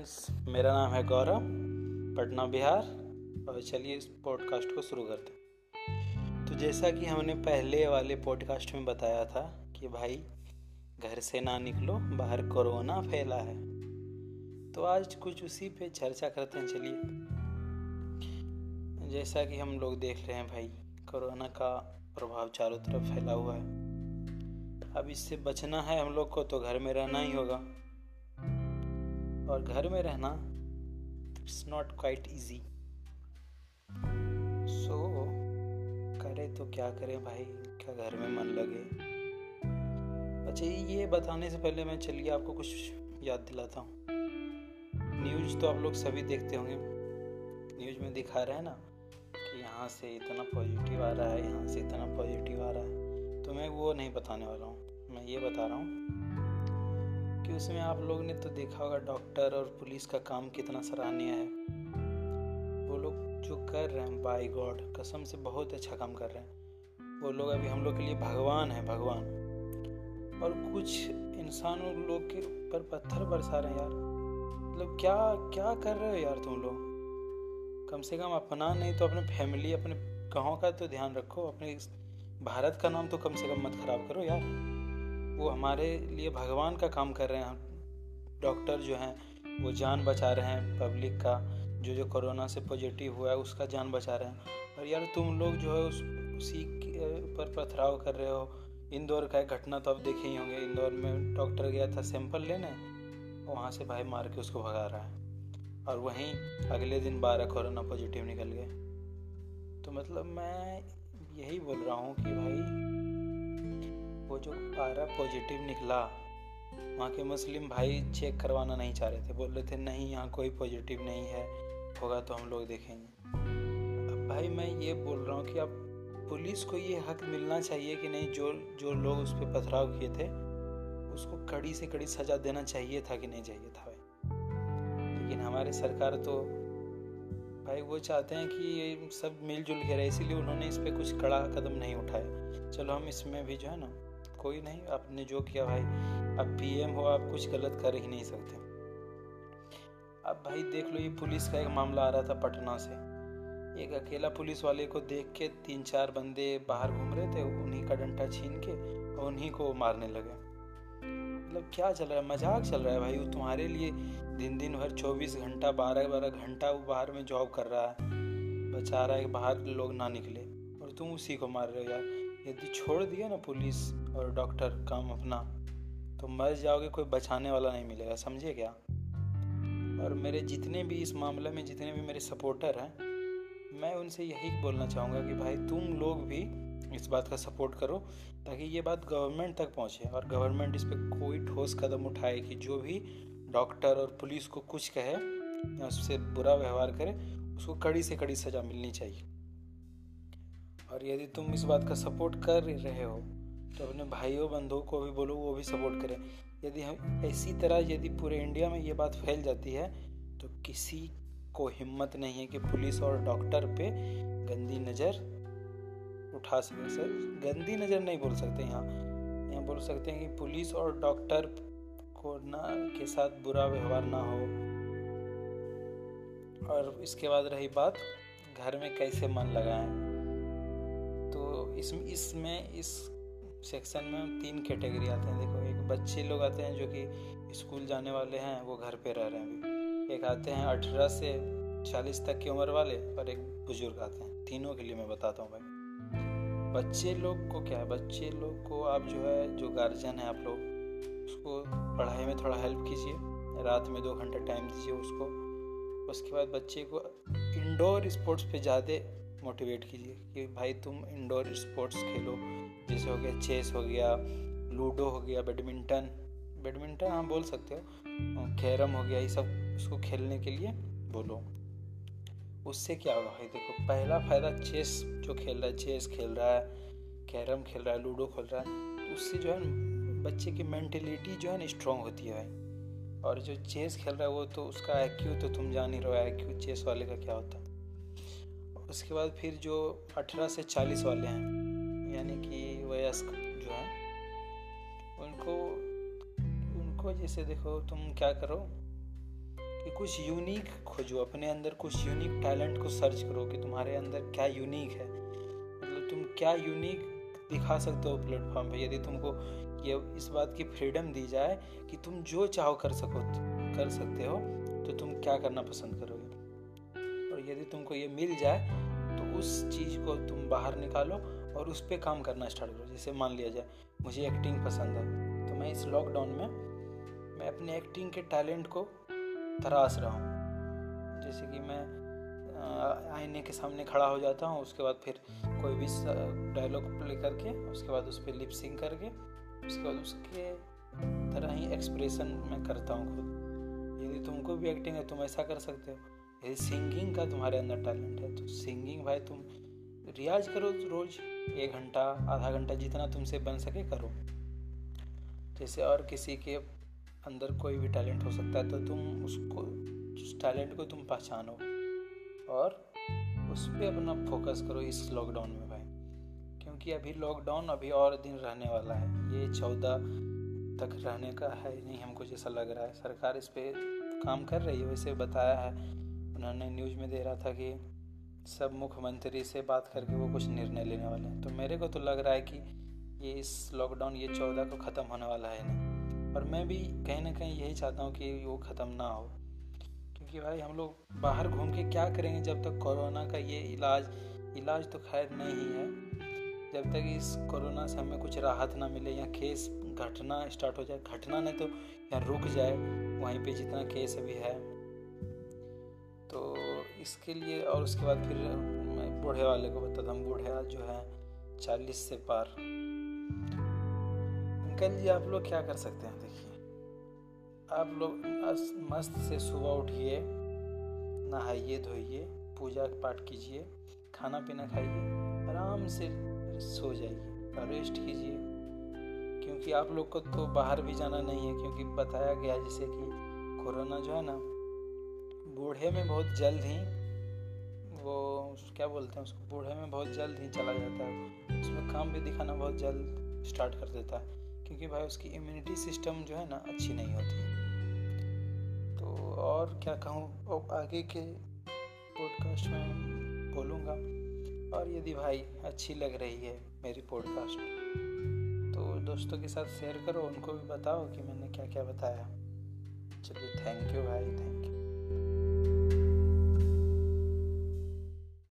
Friends मेरा नाम है गौरव, पटना बिहार। और चलिए इस पॉडकास्ट को शुरू करते हैं। तो जैसा कि हमने पहले वाले पॉडकास्ट में बताया था कि भाई, घर से ना निकलो, बाहर कोरोना फैला है। तो आज कुछ उसी पे चर्चा करते हैं, चलिए। जैसा कि हम लोग देख रहे हैं भाई, कोरोना का प्रभाव चारों तरफ़ फैला हुआ है। अब इससे बचना है हम लोग को तो घर में रहना ही होगा। और घर में रहना it's not quite easy so करे तो क्या करे भाई? क्या घर में मन लगे? अच्छा ये बताने से पहले मैं चलिए आपको कुछ याद दिलाता हूँ। न्यूज़ तो आप लोग सभी देखते होंगे। न्यूज़ में दिखा रहे हैं ना कि यहाँ से इतना पॉजिटिव आ रहा है, यहाँ से इतना पॉजिटिव आ रहा है। तो मैं वो नहीं बताने वाला हूँ। मैं ये बता रहा हूँ कि उसमें आप लोग ने तो देखा होगा डॉक्टर और पुलिस का काम कितना सराहनीय है। वो लोग जो कर रहे हैं बाय गॉड कसम से बहुत अच्छा काम कर रहे हैं। वो लोग अभी हम लोग के लिए भगवान है, भगवान। और कुछ इंसान लोग के ऊपर पत्थर बरसा रहे हैं यार। मतलब क्या क्या कर रहे हो यार तुम लोग? कम से कम अपना नहीं तो अपने फैमिली अपने गाँव का तो ध्यान रखो। अपने भारत का नाम तो कम से कम मत खराब करो यार। वो हमारे लिए भगवान का काम कर रहे हैं। डॉक्टर जो हैं, वो जान बचा रहे हैं पब्लिक का। जो जो कोरोना से पॉजिटिव हुआ है, उसका जान बचा रहे हैं। और यार तुम लोग जो है, उस, उसी पर पथराव कर रहे हो। इंदौर का एक घटना तो आप देखे ही होंगे। इंदौर में डॉक्टर गया था सैंपल लेने। वहाँ से भाई मार के उसको भगा रहा है। और वहीं अगले दिन बारह कोरोना पॉजिटिव निकल गए। तो मतलब मैं यही बोल रहा हूँ कि भाई वो जो पारा पॉजिटिव निकला। वहाँ के मुस्लिम भाई चेक करवाना नहीं चाह रहे थे। बोल रहे थे, नहीं, यहाँ कोई पॉजिटिव नहीं है। होगा तो हम लोग देखेंगे। अब भाई मैं ये बोल रहा हूँ कि अब पुलिस को ये हक मिलना चाहिए कि नहीं, जो जो लोग उस पर पथराव किए थे, उसको कड़ी से कड़ी सजा देना चाहिए था कि नहीं चाहिए था भाई। लेकिन हमारी सरकार तो भाई वो चाहते हैं कि ये सब मिलजुल के रहे। इसीलिए उन्होंने इस पर कुछ कड़ा कदम नहीं उठाया चलो हम इसमें भी जो है ना कोई नहीं, आपने जो किया भाई। अब पीएम हो, आप कुछ गलत कर ही नहीं सकते। अब भाई देख लो, ये पुलिस का एक मामला आ रहा था पटना से। एक अकेला पुलिस वाले को देख के तीन चार बंदे बाहर घूम रहे थे, उन्हीं का डंटा छीन के और उन्हीं को मारने लगे। मतलब क्या चल रहा है? मज़ाक चल रहा है भाई, वो तुम्हारे लिए दिन दिन भर चौबीस घंटा, बारह बारह घंटा वो बाहर में जॉब कर रहा है। बचा रहा है कि बाहर लोग ना निकले और तुम उसी को मार रहे हो यार। यदि छोड़ दिया ना पुलिस और डॉक्टर काम अपना तो मर जाओगे, कोई बचाने वाला नहीं मिलेगा, समझे क्या? और मेरे जितने भी इस मामले में जितने भी मेरे सपोर्टर हैं, मैं उनसे यही बोलना चाहूँगा कि भाई, तुम लोग भी इस बात का सपोर्ट करो, ताकि ये बात गवर्नमेंट तक पहुँचे, और गवर्नमेंट इस पर कोई ठोस कदम उठाए कि जो भी डॉक्टर और पुलिस को कुछ कहे, या उससे बुरा व्यवहार करे, उसको कड़ी से कड़ी सज़ा मिलनी चाहिए। और यदि तुम इस बात का सपोर्ट कर रहे हो तो अपने भाइयों, बंधुओं को भी बोलो, वो भी सपोर्ट करें। यदि हम इसी तरह यदि पूरे इंडिया में ये बात फैल जाती है तो किसी को हिम्मत नहीं है कि पुलिस और डॉक्टर पे गंदी नज़र उठा सके। सर, गंदी नज़र नहीं बोल सकते यहाँ। यहाँ बोल सकते हैं कि पुलिस और डॉक्टर को ना, के साथ बुरा व्यवहार ना हो। और इसके बाद रही बात, घर में कैसे मन लगाएँ? इस इसमें, इस सेक्शन में तीन कैटेगरी आते हैं। देखो, एक बच्चे लोग आते हैं जो कि स्कूल जाने वाले हैं, वो घर पे रह रहे हैं एक आते हैं अठारह से चालीस तक की उम्र वाले और एक बुज़ुर्ग आते हैं। तीनों के लिए मैं बताता हूँ भाई। बच्चे लोग को क्या है? बच्चे लोग को आप जो है, जो गार्जियन है आप लोग, उसको पढ़ाई में थोड़ा हेल्प कीजिए। रात में दो घंटे टाइम दीजिए उसको। उसके बाद बच्चे को इंडोर स्पोर्ट्स पे ज़्यादा मोटिवेट कीजिए कि भाई तुम इंडोर स्पोर्ट्स खेलो। जैसे हो गया चेस हो गया लूडो हो गया बैडमिंटन बैडमिंटन हाँ बोल सकते हो। कैरम हो गया, ये सब उसको खेलने के लिए बोलो। उससे क्या होगा भाई देखो, पहला फ़ायदा चेस जो खेल रहा है चेस खेल रहा है कैरम खेल रहा है लूडो खेल रहा है तो उससे जो है बच्चे की मेंटेलिटी जो है ना स्ट्रांग होती है भाई। और जो चेस खेल रहा है वो तो उसका आई तो तुम जान ही रहो आई चेस वाले का क्या होता है। उसके बाद फिर जो 18 से 40 वाले हैं, यानी कि वयस्क जो हैं, उनको उनको जैसे देखो तुम क्या करो कि कुछ यूनिक खोजो, अपने अंदर कुछ यूनिक टैलेंट को सर्च करो कि तुम्हारे अंदर क्या यूनिक है। मतलब तुम क्या यूनिक दिखा सकते हो प्लेटफॉर्म पे, यदि तुमको ये, इस बात की फ्रीडम दी जाए कि तुम जो चाहो कर सको, कर सकते हो तो तुम क्या करना पसंद करोगे? यदि तुमको ये मिल जाए तो उस चीज़ को तुम बाहर निकालो और उस पर काम करना स्टार्ट करो, जैसे मान लिया जाए, मुझे एक्टिंग पसंद है तो मैं इस लॉकडाउन में, मैं अपने एक्टिंग के टैलेंट को तराश रहा हूँ। जैसे कि मैं आईने के सामने खड़ा हो जाता हूँ, उसके बाद फिर कोई भी डायलॉग प्ले करके, उसके बाद उस पर लिपसिंग करके, उसके बाद उसके तरह ही एक्सप्रेशन मैं करता हूँ खुद। यदि तुमको भी एक्टिंग है, तुम ऐसा कर सकते हो। सिंगिंग का तुम्हारे अंदर टैलेंट है तो सिंगिंग भाई तुम रियाज करो रोज एक घंटा, आधा घंटा जितना तुमसे बन सके करो। जैसे और किसी के अंदर कोई भी टैलेंट हो सकता है तो तुम उसको, उस टैलेंट को तुम पहचानो और उस पर अपना फोकस करो इस लॉकडाउन में भाई। क्योंकि अभी लॉकडाउन अभी और दिन रहने वाला है, ये चौदह तक रहने का है नहीं हमको जैसा लग रहा है। सरकार इस पर काम कर रही है, वैसे बताया है। उन्होंने न्यूज़ में दे रहा था कि सब मुख्यमंत्री से बात करके वो कुछ निर्णय लेने वाले हैं। तो मेरे को तो लग रहा है कि ये इस लॉकडाउन ये चौदह को ख़त्म होने वाला है ना। और मैं भी कहीं ना कहीं यही चाहता हूँ कि वो ख़त्म ना हो। क्योंकि भाई हम लोग बाहर घूम के क्या करेंगे जब तक कोरोना का ये इलाज इलाज तो खैर नहीं है। जब तक इस कोरोना से हमें कुछ राहत ना मिले या केस घटना स्टार्ट हो जाए, घटना नहीं तो या रुक जाए, वहीं पे जितना केस अभी है इसके लिए और उसके बाद फिर मैं बूढ़े वाले को बताता हूँ। बूढ़े जो है चालीस से पार। अंकल जी, आप लोग क्या कर सकते हैं? देखिए, आप लोग मस्त से सुबह उठिए, नहाइए, धोइए, पूजा पाठ कीजिए, खाना पीना खाइए, आराम से सो जाइए, रेस्ट कीजिए। क्योंकि आप लोग को तो बाहर भी जाना नहीं है, क्योंकि बताया गया जैसे कि कोरोना जो है ना बूढ़े में बहुत जल्द ही वो क्या बोलते हैं उसको, बूढ़े में बहुत जल्द ही चला जाता है। उसमें काम भी दिखाना बहुत जल्द स्टार्ट कर देता है, क्योंकि भाई उसकी इम्यूनिटी सिस्टम जो है ना अच्छी नहीं होती। तो और क्या कहूँ आगे के पॉडकास्ट में बोलूँगा, और यदि भाई अच्छी लग रही है मेरी पॉडकास्ट तो दोस्तों के साथ शेयर करो, उनको भी बताओ कि मैंने क्या क्या बताया। चलिए थैंक यू भाई थैंक